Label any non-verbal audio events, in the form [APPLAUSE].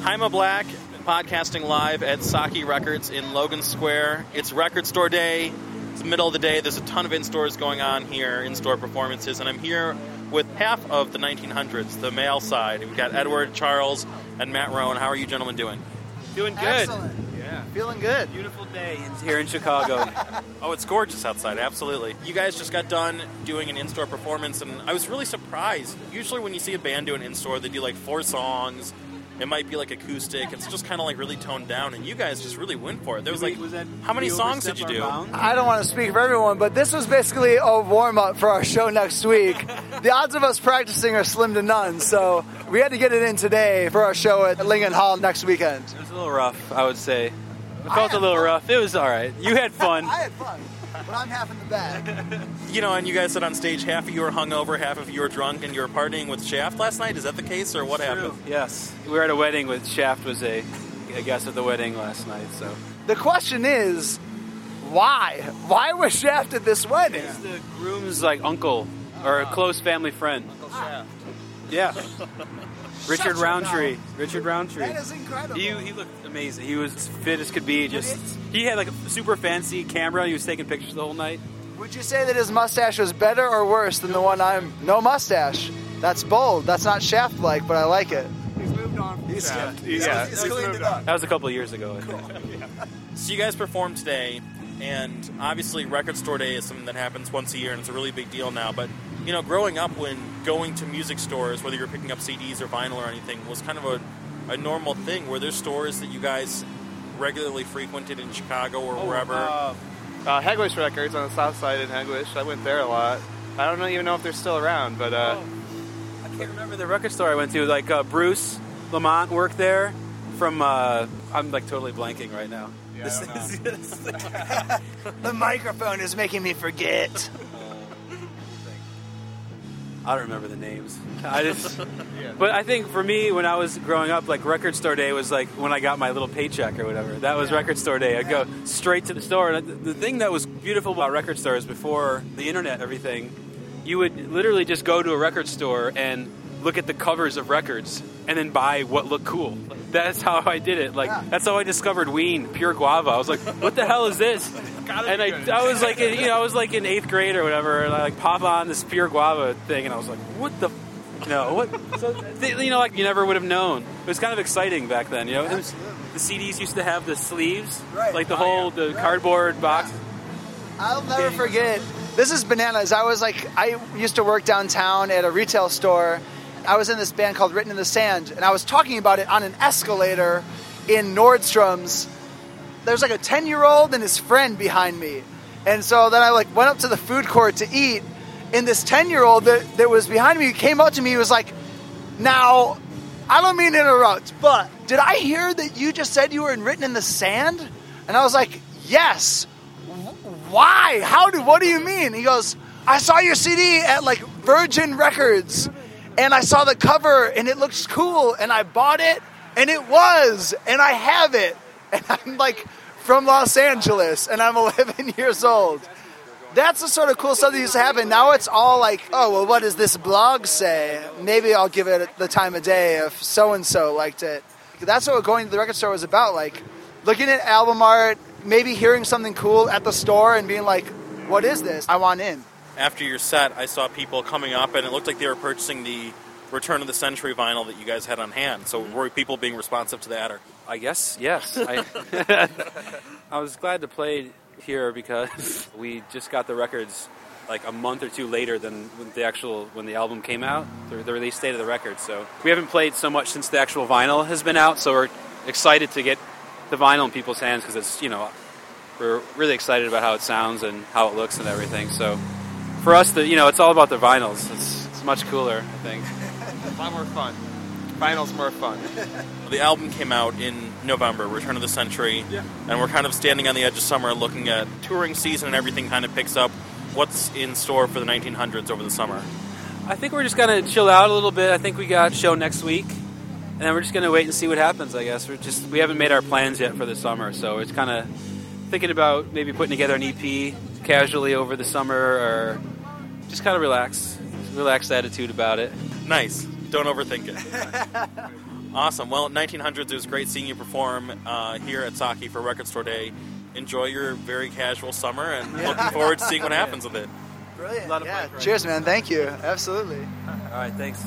Jaima Black, podcasting live at Saki Records in Logan Square. It's Record Store Day. It's the middle of the day. There's a ton of in stores going on here, in store performances, and I'm here with half of the 1900s, the male side. We've got Edward, Charles, and Matt Roan. How are you gentlemen doing? Doing good. Excellent. Yeah. Feeling good. Beautiful day here in Chicago. [LAUGHS] Oh, it's gorgeous outside, absolutely. You guys just got done doing an in store performance, and I was really surprised. Usually, when you see a band do an in store, they do like four songs. It might be like acoustic. It's just kind of like really toned down, and you guys just really went for it. There was like, Was that- how many songs did you do? our? I don't want to speak for everyone, but this was basically a warm up for our show next week. [LAUGHS] the odds of us practicing are slim to none, so we had to get it in today for our show at Lincoln Hall next weekend. It was a little rough, I would say. It I felt a little fun. rough. It was all right. You had [LAUGHS] fun. I had fun, but I'm half in the bag. [LAUGHS] You know, and you guys said on stage half of you were hungover, half of you were drunk, and you were partying with Shaft last night. Is that the case, or what happened? Yes. We were at a wedding with Shaft was a, a guest at the wedding last night, so. The question is, why? Why was Shaft at this wedding? It's the groom's like uncle or a ah. close family friend. Uncle Shaft. Yeah. [LAUGHS] Richard Shaft Roundtree. Richard Roundtree. That is incredible. He, he looked amazing. He was fit as could be. Just he had like a super fancy camera. He was taking pictures the whole night. Would you say that his mustache was better or worse than the one I'm? No mustache. That's bold. That's not Shaft like, but I like it. He's moved on from He's- Shaft. yeah. He's cleaned it up. That was a couple of years ago. I think. [LAUGHS] So you guys performed today, and obviously Record Store Day is something that happens once a year, and it's a really big deal now. But you know, growing up, when going to music stores, whether you're picking up CDs or vinyl or anything, was kind of a, a normal thing. Were there stores that you guys regularly frequented in Chicago or wherever? Uh, uh, Hegewisch Records on the south side in Hegewisch. I went there a lot. I don't even know if they're still around, but uh, I can't remember the record store I went to. Like uh, Bruce Lamont worked there. From uh, I'm like totally blanking right now. Yeah, This I is- [LAUGHS] [LAUGHS] The microphone is making me forget. [LAUGHS] I don't remember the names. [LAUGHS] I just, but I think for me, when I was growing up, like record store day was like when I got my little paycheck or whatever. That was record store day. I'd go straight to the store. And the thing that was beautiful about record stores before the internet, everything, you would literally just go to a record store and look at the covers of records and then buy what looked cool. That's how I did it. Like Yeah. that's how I discovered Ween, pure guava. I was like, what the hell is this? And I, I was like, in, you know, I was like in eighth grade or whatever, and I like pop on this pure guava thing, and I was like, what the, you know, what? So you know, like you never would have known. It was kind of exciting back then, you know. Was, the CDs used to have the sleeves, Right. like the Oh, whole the cardboard box. I'll never forget. This is bananas. I was like, I used to work downtown at a retail store. I was in this band called Written in the Sand, and I was talking about it on an escalator in Nordstrom's. There's like a 10 year old and his friend behind me. And so then I like went up to the food court to eat, and this 10 year old that, that was behind me came up to me. He was like, Now, I don't mean to interrupt, but did I hear that you just said you were in Written in the Sand? And I was like, Yes why? How do? What do you mean? He goes, I saw your CD at like Virgin Records, and I saw the cover, and it looks cool, and I bought it, and it was, and I have it, [LAUGHS] and I'm like from Los Angeles, and I'm [LAUGHS] 11 years old. That's the sort of cool stuff that used to happen. Now it's all like, oh, well, what does this blog say? Maybe I'll give it the time of day if so and so liked it. That's what going to the record store was about. Like looking at album art, maybe hearing something cool at the store and being like, what is this? I want in. After your set, I saw people coming up, and it looked like they were purchasing the Return of the Century vinyl that you guys had on hand. So were people being responsive to that, or I guess yes. I, [LAUGHS] [LAUGHS] I was glad to play here because [LAUGHS] we just got the records like a month or two later than when the actual when the album came out, the, the release date of the record. So we haven't played so much since the actual vinyl has been out. So we're excited to get the vinyl in people's hands because it's you know we're really excited about how it sounds and how it looks and everything. So for us, the you know it's all about the vinyls. It's, it's much cooler, I think. a lot more fun. Finals more fun. the album came out in November, Return of the Century, yeah. and we're kind of standing on the edge of summer, looking at touring season and everything kind of picks up. What's in store for the 1900s over the summer? I think we're just gonna chill out a little bit. I think we got show next week, and then we're just gonna wait and see what happens. I guess we're just we haven't made our plans yet for the summer, so it's kind of thinking about maybe putting together an EP casually over the summer, or just kind of relax, relaxed attitude about it. Nice. Don't overthink it. [LAUGHS] Awesome. Well, 1900s, it was great seeing you perform uh, here at Saki for Record Store Day. Enjoy your very casual summer, and Yeah. looking forward to seeing what [LAUGHS] happens with it. Brilliant. A lot of yeah. Cheers, man. Thank you. Absolutely. All right, thanks.